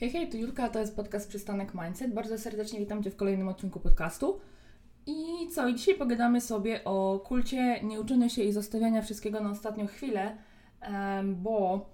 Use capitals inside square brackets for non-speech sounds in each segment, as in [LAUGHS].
Hej, hej, tu Julka, to jest podcast Przystanek Mindset. Bardzo serdecznie witam Cię w kolejnym odcinku podcastu. I co, i dzisiaj pogadamy sobie o kulcie nieuczenia się i zostawiania wszystkiego na ostatnią chwilę, bo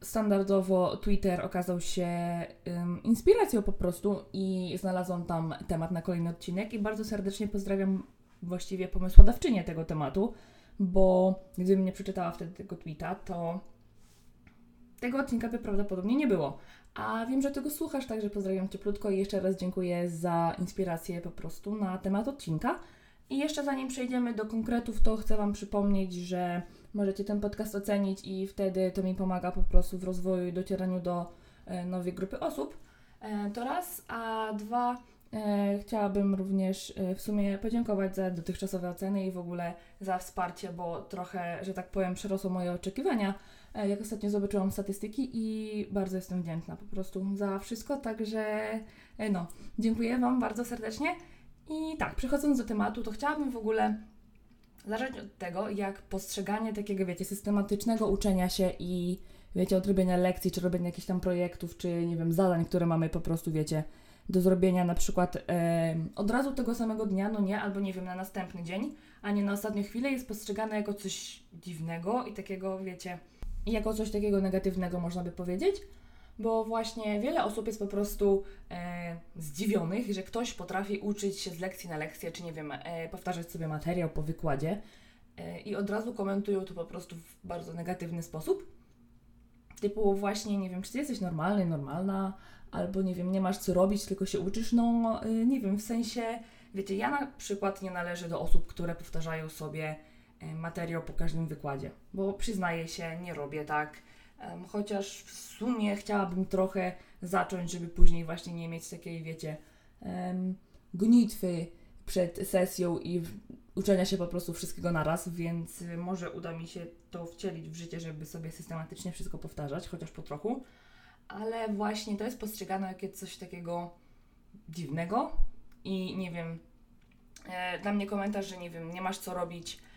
standardowo Twitter okazał się inspiracją po prostu i znalazłam tam temat na kolejny odcinek i bardzo serdecznie pozdrawiam właściwie pomysłodawczynię tego tematu, bo gdybym nie przeczytała wtedy tego tweeta, to tego odcinka by prawdopodobnie nie było. A wiem, że tego słuchasz, także pozdrawiam cieplutko i jeszcze raz dziękuję za inspirację po prostu na temat odcinka. I jeszcze zanim przejdziemy do konkretów, to chcę Wam przypomnieć, że możecie ten podcast ocenić i wtedy to mi pomaga po prostu w rozwoju i docieraniu do e, nowej grupy osób. E, to raz, a dwa, e, chciałabym również w sumie podziękować za dotychczasowe oceny i w ogóle za wsparcie, bo trochę, że tak powiem, przerosło moje oczekiwania jak ostatnio zobaczyłam statystyki i bardzo jestem wdzięczna po prostu za wszystko, także e, no, dziękuję Wam bardzo serdecznie. I tak, przechodząc do tematu, to chciałabym w ogóle zacząć od tego, jak postrzeganie takiego, wiecie, systematycznego uczenia się i, wiecie, odrobienia lekcji, czy robienia jakichś tam projektów, czy, nie wiem, zadań, które mamy po prostu, wiecie, do zrobienia na przykład e, od razu tego samego dnia, no nie, albo nie wiem, na następny dzień, a nie na ostatnią chwilę, jest postrzegane jako coś dziwnego i takiego, wiecie, jako coś takiego negatywnego, można by powiedzieć, bo właśnie wiele osób jest po prostu e, zdziwionych, że ktoś potrafi uczyć się z lekcji na lekcję, czy nie wiem, e, powtarzać sobie materiał po wykładzie e, i od razu komentują to po prostu w bardzo negatywny sposób. Typu właśnie, nie wiem, czy ty jesteś normalny, normalna, albo nie wiem, nie masz co robić, tylko się uczysz. No, e, nie wiem, w sensie, wiecie, ja na przykład nie należę do osób, które powtarzają sobie materiał po każdym wykładzie, bo przyznaję się, nie robię tak. Chociaż w sumie chciałabym trochę zacząć, żeby później właśnie nie mieć takiej, wiecie, gonitwy przed sesją i uczenia się po prostu wszystkiego naraz, więc może uda mi się to wcielić w życie, żeby sobie systematycznie wszystko powtarzać, chociaż po trochu. Ale właśnie to jest postrzegane jako coś takiego dziwnego i nie wiem, e, dla mnie komentarz, że nie wiem, nie masz co robić E,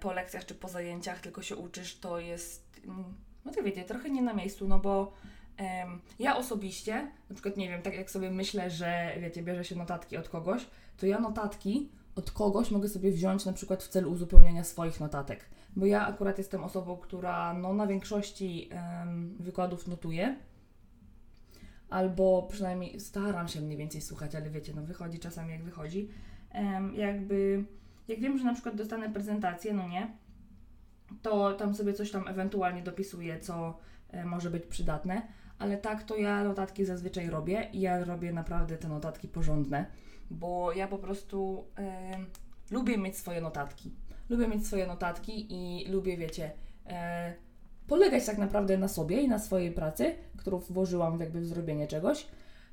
po lekcjach czy po zajęciach, tylko się uczysz, to jest, mm, no to wiecie, trochę nie na miejscu, no bo um, ja osobiście, na przykład nie wiem, tak jak sobie myślę, że wiecie, bierze się notatki od kogoś, to ja notatki od kogoś mogę sobie wziąć na przykład w celu uzupełnienia swoich notatek. Bo ja akurat jestem osobą, która no, na większości um, wykładów notuje, albo przynajmniej staram się mniej więcej słuchać, ale wiecie, no wychodzi czasami jak wychodzi. Um, jakby jak wiem, że na przykład dostanę prezentację, no nie, to tam sobie coś tam ewentualnie dopisuję, co e, może być przydatne, ale tak to ja notatki zazwyczaj robię i ja robię naprawdę te notatki porządne, bo ja po prostu e, lubię mieć swoje notatki. Lubię mieć swoje notatki i lubię, wiecie, e, polegać tak naprawdę na sobie i na swojej pracy, którą włożyłam jakby w zrobienie czegoś,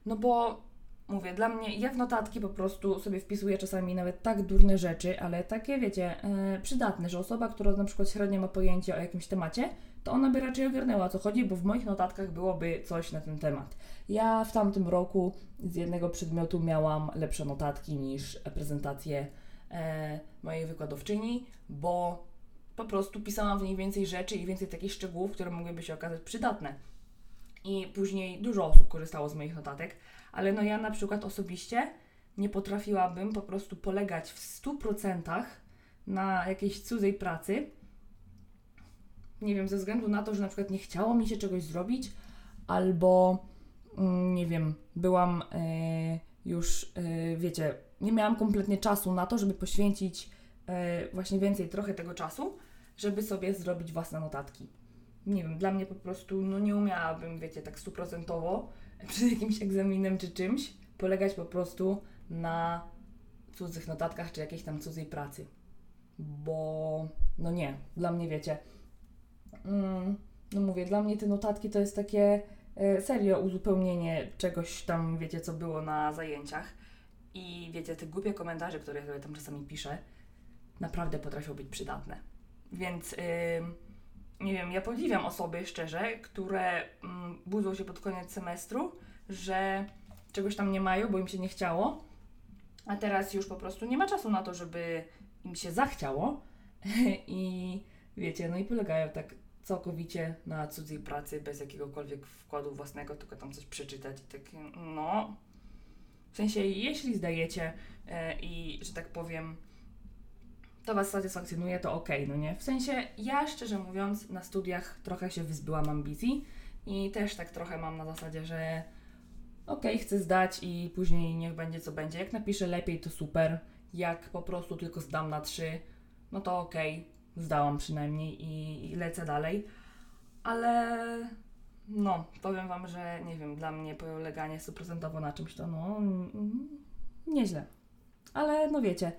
no bo mówię, dla mnie, ja w notatki po prostu sobie wpisuję czasami nawet tak durne rzeczy, ale takie, wiecie, yy, przydatne, że osoba, która na przykład średnio ma pojęcie o jakimś temacie, to ona by raczej ogarnęła co chodzi, bo w moich notatkach byłoby coś na ten temat. Ja w tamtym roku z jednego przedmiotu miałam lepsze notatki niż prezentację e, mojej wykładowczyni, bo po prostu pisałam w niej więcej rzeczy i więcej takich szczegółów, które mogłyby się okazać przydatne. I później dużo osób korzystało z moich notatek, ale no ja na przykład osobiście nie potrafiłabym po prostu polegać w 100% na jakiejś cudzej pracy. Nie wiem, ze względu na to, że na przykład nie chciało mi się czegoś zrobić, albo mm, nie wiem, byłam e, już, e, wiecie, nie miałam kompletnie czasu na to, żeby poświęcić e, właśnie więcej trochę tego czasu, żeby sobie zrobić własne notatki. Nie wiem, dla mnie po prostu, no nie umiałabym, wiecie, tak stuprocentowo przed jakimś egzaminem czy czymś polegać po prostu na cudzych notatkach czy jakiejś tam cudzej pracy. Bo no nie, dla mnie wiecie. Mm, no mówię, dla mnie te notatki to jest takie e, serio uzupełnienie czegoś tam, wiecie, co było na zajęciach. I wiecie, te głupie komentarze, które ja sobie tam czasami piszę, naprawdę potrafią być przydatne. Więc. Yy, nie wiem, ja podziwiam osoby szczerze, które mm, budzą się pod koniec semestru, że czegoś tam nie mają, bo im się nie chciało, a teraz już po prostu nie ma czasu na to, żeby im się zachciało [LAUGHS] i wiecie, no i polegają tak całkowicie na cudzej pracy, bez jakiegokolwiek wkładu własnego, tylko tam coś przeczytać i takie, no. W sensie, jeśli zdajecie e, i, że tak powiem, to Was satysfakcjonuje, to ok, no nie? W sensie, ja szczerze mówiąc, na studiach trochę się wyzbyłam ambicji i też tak trochę mam na zasadzie, że ok, chcę zdać i później niech będzie co będzie. Jak napiszę lepiej, to super. Jak po prostu tylko zdam na trzy, no to ok, zdałam przynajmniej i, i lecę dalej. Ale no, powiem Wam, że nie wiem, dla mnie poleganie stuprocentowo na czymś to no mm, nieźle. Ale no wiecie,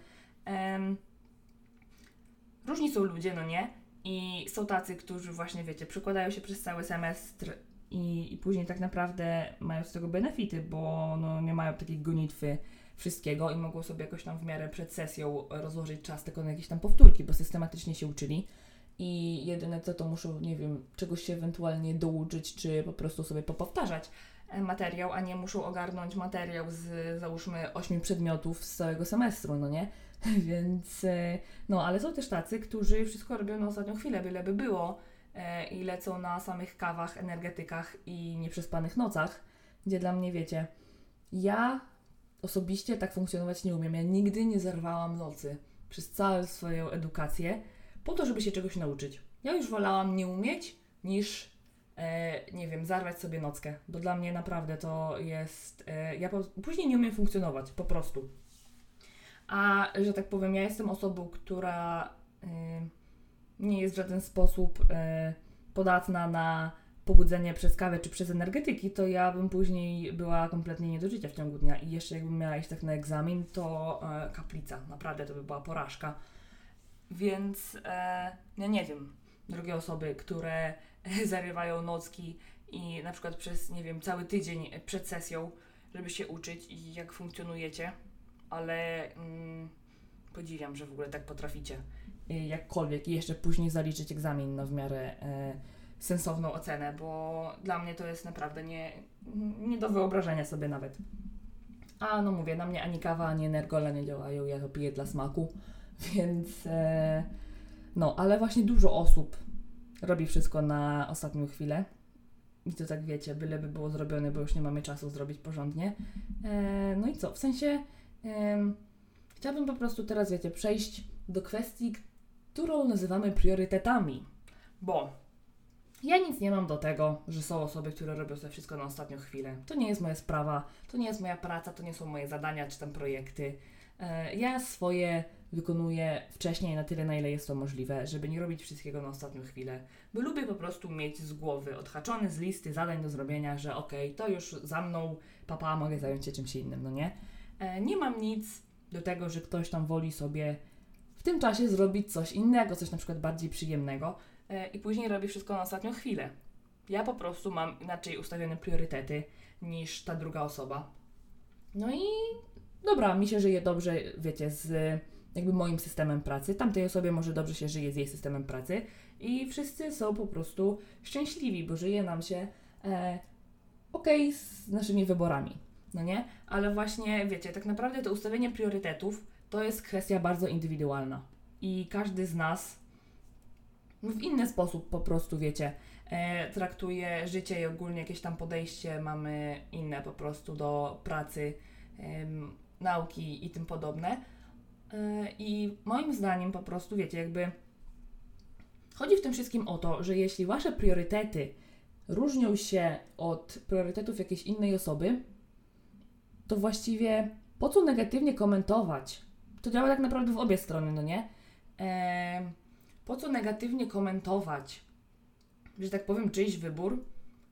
em, różni są ludzie, no nie? I są tacy, którzy właśnie, wiecie, przykładają się przez cały semestr i, i później tak naprawdę mają z tego benefity, bo no, nie mają takiej gonitwy wszystkiego i mogą sobie jakoś tam w miarę przed sesją rozłożyć czas tylko na jakieś tam powtórki, bo systematycznie się uczyli i jedyne co to muszą, nie wiem, czegoś się ewentualnie douczyć, czy po prostu sobie popowtarzać e, materiał, a nie muszą ogarnąć materiał z załóżmy ośmiu przedmiotów z całego semestru, no nie? [LAUGHS] Więc, e, no ale są też tacy, którzy wszystko robią na ostatnią chwilę, byleby było e, i lecą na samych kawach, energetykach i nieprzespanych nocach, gdzie dla mnie, wiecie, ja osobiście tak funkcjonować nie umiem. Ja nigdy nie zerwałam nocy przez całą swoją edukację po to, żeby się czegoś nauczyć. Ja już wolałam nie umieć, niż, e, nie wiem, zarwać sobie nockę, bo dla mnie naprawdę to jest. E, ja po, później nie umiem funkcjonować, po prostu. A że tak powiem, ja jestem osobą, która e, nie jest w żaden sposób e, podatna na pobudzenie przez kawę czy przez energetyki, to ja bym później była kompletnie nie do życia w ciągu dnia. I jeszcze jakbym miała iść tak na egzamin, to e, kaplica. Naprawdę to by była porażka. Więc e, no nie wiem, drogie osoby, które [LAUGHS] zarywają nocki i na przykład przez, nie wiem, cały tydzień przed sesją, żeby się uczyć i jak funkcjonujecie, ale mm, podziwiam, że w ogóle tak potraficie jakkolwiek i jeszcze później zaliczyć egzamin no, w miarę e, sensowną ocenę, bo dla mnie to jest naprawdę nie, nie do wyobrażenia sobie nawet. A no mówię, na mnie ani kawa, ani energola nie działają, ja to piję dla smaku, [LAUGHS] więc e, no, ale właśnie dużo osób robi wszystko na ostatnią chwilę. I to tak wiecie, byleby było zrobione, bo już nie mamy czasu zrobić porządnie. E, no i co? W sensie e, chciałabym po prostu teraz, wiecie, przejść do kwestii, którą nazywamy priorytetami. Bo ja nic nie mam do tego, że są osoby, które robią sobie wszystko na ostatnią chwilę. To nie jest moja sprawa, to nie jest moja praca, to nie są moje zadania czy tam projekty. E, ja swoje wykonuję wcześniej na tyle, na ile jest to możliwe, żeby nie robić wszystkiego na ostatnią chwilę, bo lubię po prostu mieć z głowy odhaczony z listy zadań do zrobienia, że okej, okay, to już za mną, papa, mogę zająć się czymś innym, no nie? E, nie mam nic do tego, że ktoś tam woli sobie w tym czasie zrobić coś innego, coś na przykład bardziej przyjemnego, E, i później robi wszystko na ostatnią chwilę. Ja po prostu mam inaczej ustawione priorytety niż ta druga osoba. No i dobra, mi się żyje dobrze, wiecie, z jakby moim systemem pracy. Tamtej osobie może dobrze się żyje z jej systemem pracy i wszyscy są po prostu szczęśliwi, bo żyje nam się e, okay z naszymi wyborami. No nie? Ale właśnie, wiecie, tak naprawdę to ustawienie priorytetów to jest kwestia bardzo indywidualna. I każdy z nas w inny sposób po prostu, wiecie, e, traktuje życie i ogólnie jakieś tam podejście mamy inne po prostu do pracy, nauki i tym podobne. E, I moim zdaniem po prostu, wiecie, jakby chodzi w tym wszystkim o to, że jeśli wasze priorytety różnią się od priorytetów jakiejś innej osoby, to właściwie po co negatywnie komentować? To działa tak naprawdę w obie strony, no nie? Eee, po co negatywnie komentować, że tak powiem, czyjś wybór,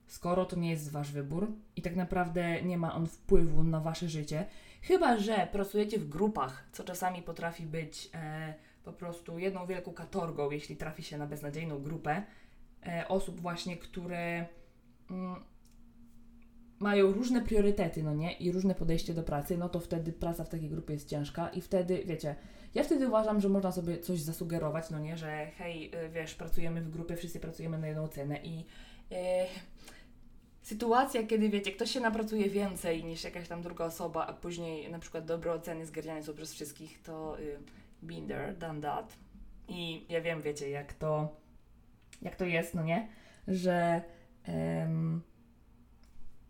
skoro to nie jest wasz wybór i tak naprawdę nie ma on wpływu na wasze życie? Chyba, że pracujecie w grupach, co czasami potrafi być e, po prostu jedną wielką katorgą, jeśli trafi się na beznadziejną grupę e, osób właśnie, które mm, mają różne priorytety, no nie, i różne podejście do pracy, no to wtedy praca w takiej grupie jest ciężka i wtedy, wiecie, ja wtedy uważam, że można sobie coś zasugerować, no nie, że hej, y, wiesz, pracujemy w grupie, wszyscy pracujemy na jedną cenę i yy, sytuacja, kiedy wiecie, ktoś się napracuje więcej niż jakaś tam druga osoba, a później na przykład dobre oceny zgarniane są przez wszystkich, to yy, been there, done that. I ja wiem, wiecie, jak to jak to jest, no nie? Że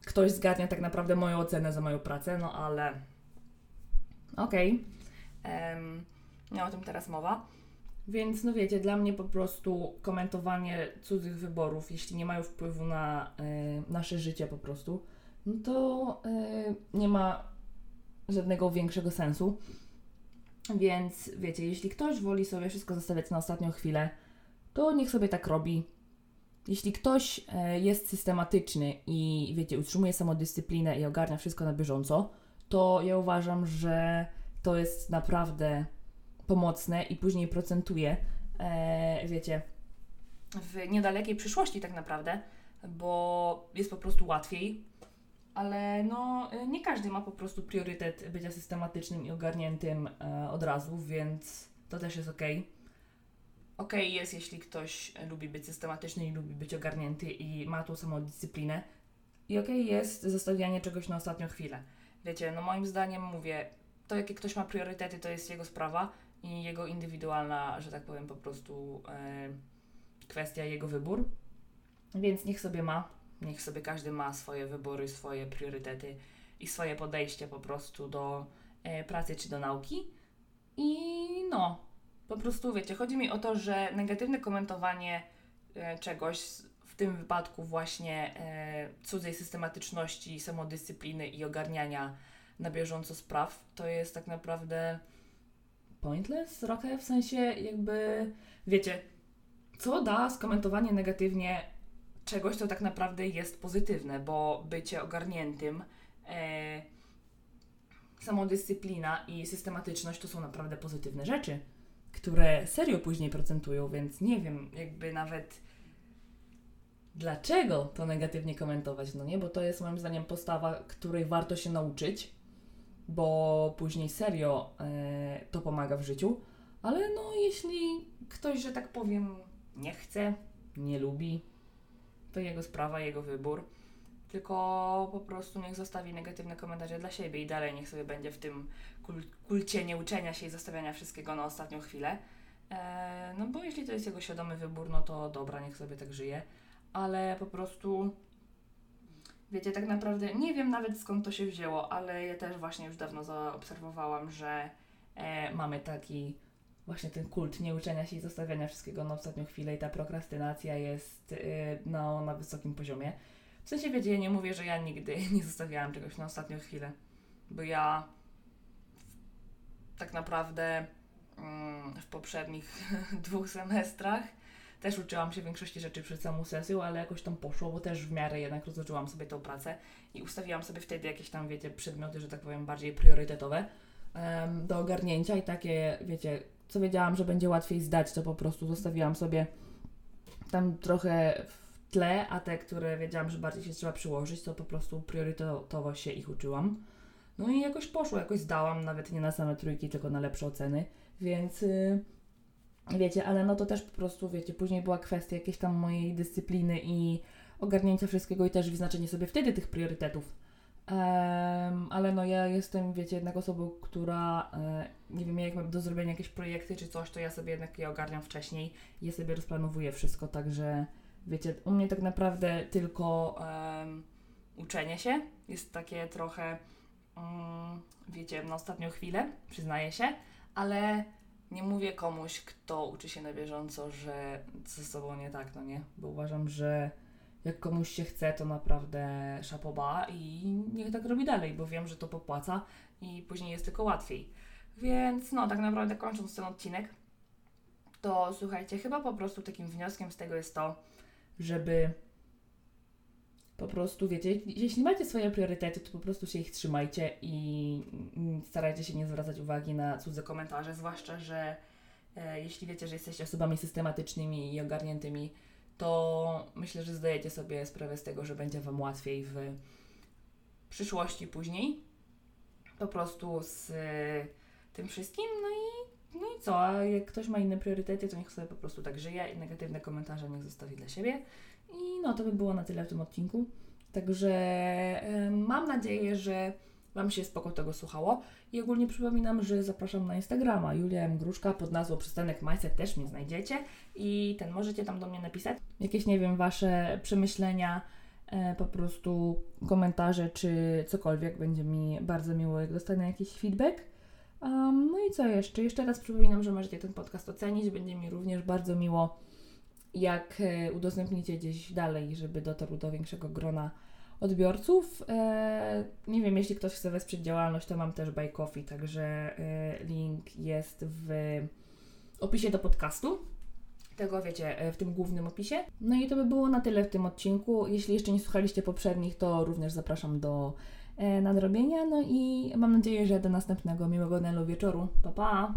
ktoś zgarnia tak naprawdę moją ocenę za moją pracę, no ale okej. Okay. Nie o tym teraz mowa. Więc no wiecie, dla mnie po prostu komentowanie cudzych wyborów, jeśli nie mają wpływu na y, nasze życie po prostu, no to y, nie ma żadnego większego sensu. Więc wiecie, jeśli ktoś woli sobie wszystko zostawiać na ostatnią chwilę, to niech sobie tak robi. Jeśli ktoś y, jest systematyczny i wiecie, utrzymuje samodyscyplinę i ogarnia wszystko na bieżąco, to ja uważam, że to jest naprawdę pomocne i później procentuje, e, wiecie, w niedalekiej przyszłości tak naprawdę, bo jest po prostu łatwiej, ale no nie każdy ma po prostu priorytet bycia systematycznym i ogarniętym e, od razu, więc to też jest ok. Ok jest, jeśli ktoś lubi być systematyczny i lubi być ogarnięty i ma tą samą dyscyplinę. I ok jest zostawianie czegoś na ostatnią chwilę. Wiecie, no moim zdaniem mówię, to jakie ktoś ma priorytety, to jest jego sprawa i jego indywidualna, że tak powiem, po prostu e, kwestia, jego wybór. Więc niech sobie ma, niech sobie każdy ma swoje wybory, swoje priorytety i swoje podejście po prostu do e, pracy czy do nauki. I no, po prostu wiecie, chodzi mi o to, że negatywne komentowanie e, czegoś, w tym wypadku właśnie e, cudzej systematyczności, samodyscypliny i ogarniania na bieżąco spraw, to jest tak naprawdę pointless trochę, w sensie jakby, wiecie, co da skomentowanie negatywnie czegoś, co tak naprawdę jest pozytywne, bo bycie ogarniętym, e, samodyscyplina i systematyczność to są naprawdę pozytywne rzeczy, które serio później procentują, więc nie wiem, jakby nawet dlaczego to negatywnie komentować, no nie? Bo to jest moim zdaniem postawa, której warto się nauczyć, bo później serio e, to pomaga w życiu. Ale no, jeśli ktoś, że tak powiem, nie chce, nie lubi, to jego sprawa, jego wybór. Tylko po prostu niech zostawi negatywne komentarze dla siebie i dalej niech sobie będzie w tym kul kulcie nieuczenia się i zostawiania wszystkiego na ostatnią chwilę. E, no bo jeśli to jest jego świadomy wybór, no to dobra, niech sobie tak żyje. Ale po prostu Wiecie, tak naprawdę nie wiem nawet skąd to się wzięło, ale ja też właśnie już dawno zaobserwowałam, że e, mamy taki właśnie ten kult nieuczenia się i zostawiania wszystkiego na ostatnią chwilę i ta prokrastynacja jest e, no, na wysokim poziomie. W sensie, wiecie, ja nie mówię, że ja nigdy [LAUGHS] nie zostawiałam czegoś na ostatnią chwilę, bo ja tak naprawdę mm, w poprzednich [LAUGHS] dwóch semestrach też uczyłam się większości rzeczy przed samą sesją, ale jakoś tam poszło, bo też w miarę jednak rozpoczęłam sobie tą pracę i ustawiłam sobie wtedy jakieś tam, wiecie, przedmioty, że tak powiem, bardziej priorytetowe um, do ogarnięcia i takie, wiecie, co wiedziałam, że będzie łatwiej zdać, to po prostu zostawiłam sobie tam trochę w tle, a te, które wiedziałam, że bardziej się trzeba przyłożyć, to po prostu priorytetowo się ich uczyłam. No i jakoś poszło, jakoś zdałam, nawet nie na same trójki, tylko na lepsze oceny, więc... Yy, Wiecie, ale no to też po prostu, wiecie, później była kwestia jakiejś tam mojej dyscypliny i ogarnięcia wszystkiego i też wyznaczenie sobie wtedy tych priorytetów. Um, ale no ja jestem, wiecie, jednak osobą, która e, nie wiem, jak mam do zrobienia jakieś projekty czy coś, to ja sobie jednak je ogarniam wcześniej ja sobie rozplanowuję wszystko, także wiecie, u mnie tak naprawdę tylko um, uczenie się jest takie trochę, um, wiecie, na ostatnią chwilę, przyznaję się, ale nie mówię komuś, kto uczy się na bieżąco, że ze sobą nie tak, no nie? Bo uważam, że jak komuś się chce, to naprawdę szapoba i niech tak robi dalej, bo wiem, że to popłaca i później jest tylko łatwiej. Więc no, tak naprawdę kończąc ten odcinek, to słuchajcie, chyba po prostu takim wnioskiem z tego jest to, żeby po prostu, wiecie, jeśli macie swoje priorytety, to po prostu się ich trzymajcie i starajcie się nie zwracać uwagi na cudze komentarze, zwłaszcza, że e, jeśli wiecie, że jesteście osobami systematycznymi i ogarniętymi, to myślę, że zdajecie sobie sprawę z tego, że będzie Wam łatwiej w przyszłości później. Po prostu z e, tym wszystkim, no i, co? A jak ktoś ma inne priorytety, to niech sobie po prostu tak żyje i negatywne komentarze niech zostawi dla siebie. I no to by było na tyle w tym odcinku. Także mam nadzieję, że Wam się spoko tego słuchało. I ogólnie przypominam, że zapraszam na Instagrama Julia M. Gruszka pod nazwą Przystanek Mindset też mnie znajdziecie i ten możecie tam do mnie napisać jakieś, nie wiem, Wasze przemyślenia, e, po prostu komentarze czy cokolwiek. Będzie mi bardzo miło, jak dostanę jakiś feedback. Um, no i co jeszcze? Jeszcze raz przypominam, że możecie ten podcast ocenić. Będzie mi również bardzo miło, jak e, udostępnicie gdzieś dalej, żeby dotarł do większego grona odbiorców. E, nie wiem, jeśli ktoś chce wesprzeć działalność, to mam też Buy Coffee, także e, link jest w opisie do podcastu. Tego wiecie, e, w tym głównym opisie. No i to by było na tyle w tym odcinku. Jeśli jeszcze nie słuchaliście poprzednich, to również zapraszam do nadrobienia. No i mam nadzieję, że do następnego miłego dnia lub wieczoru. Pa, pa!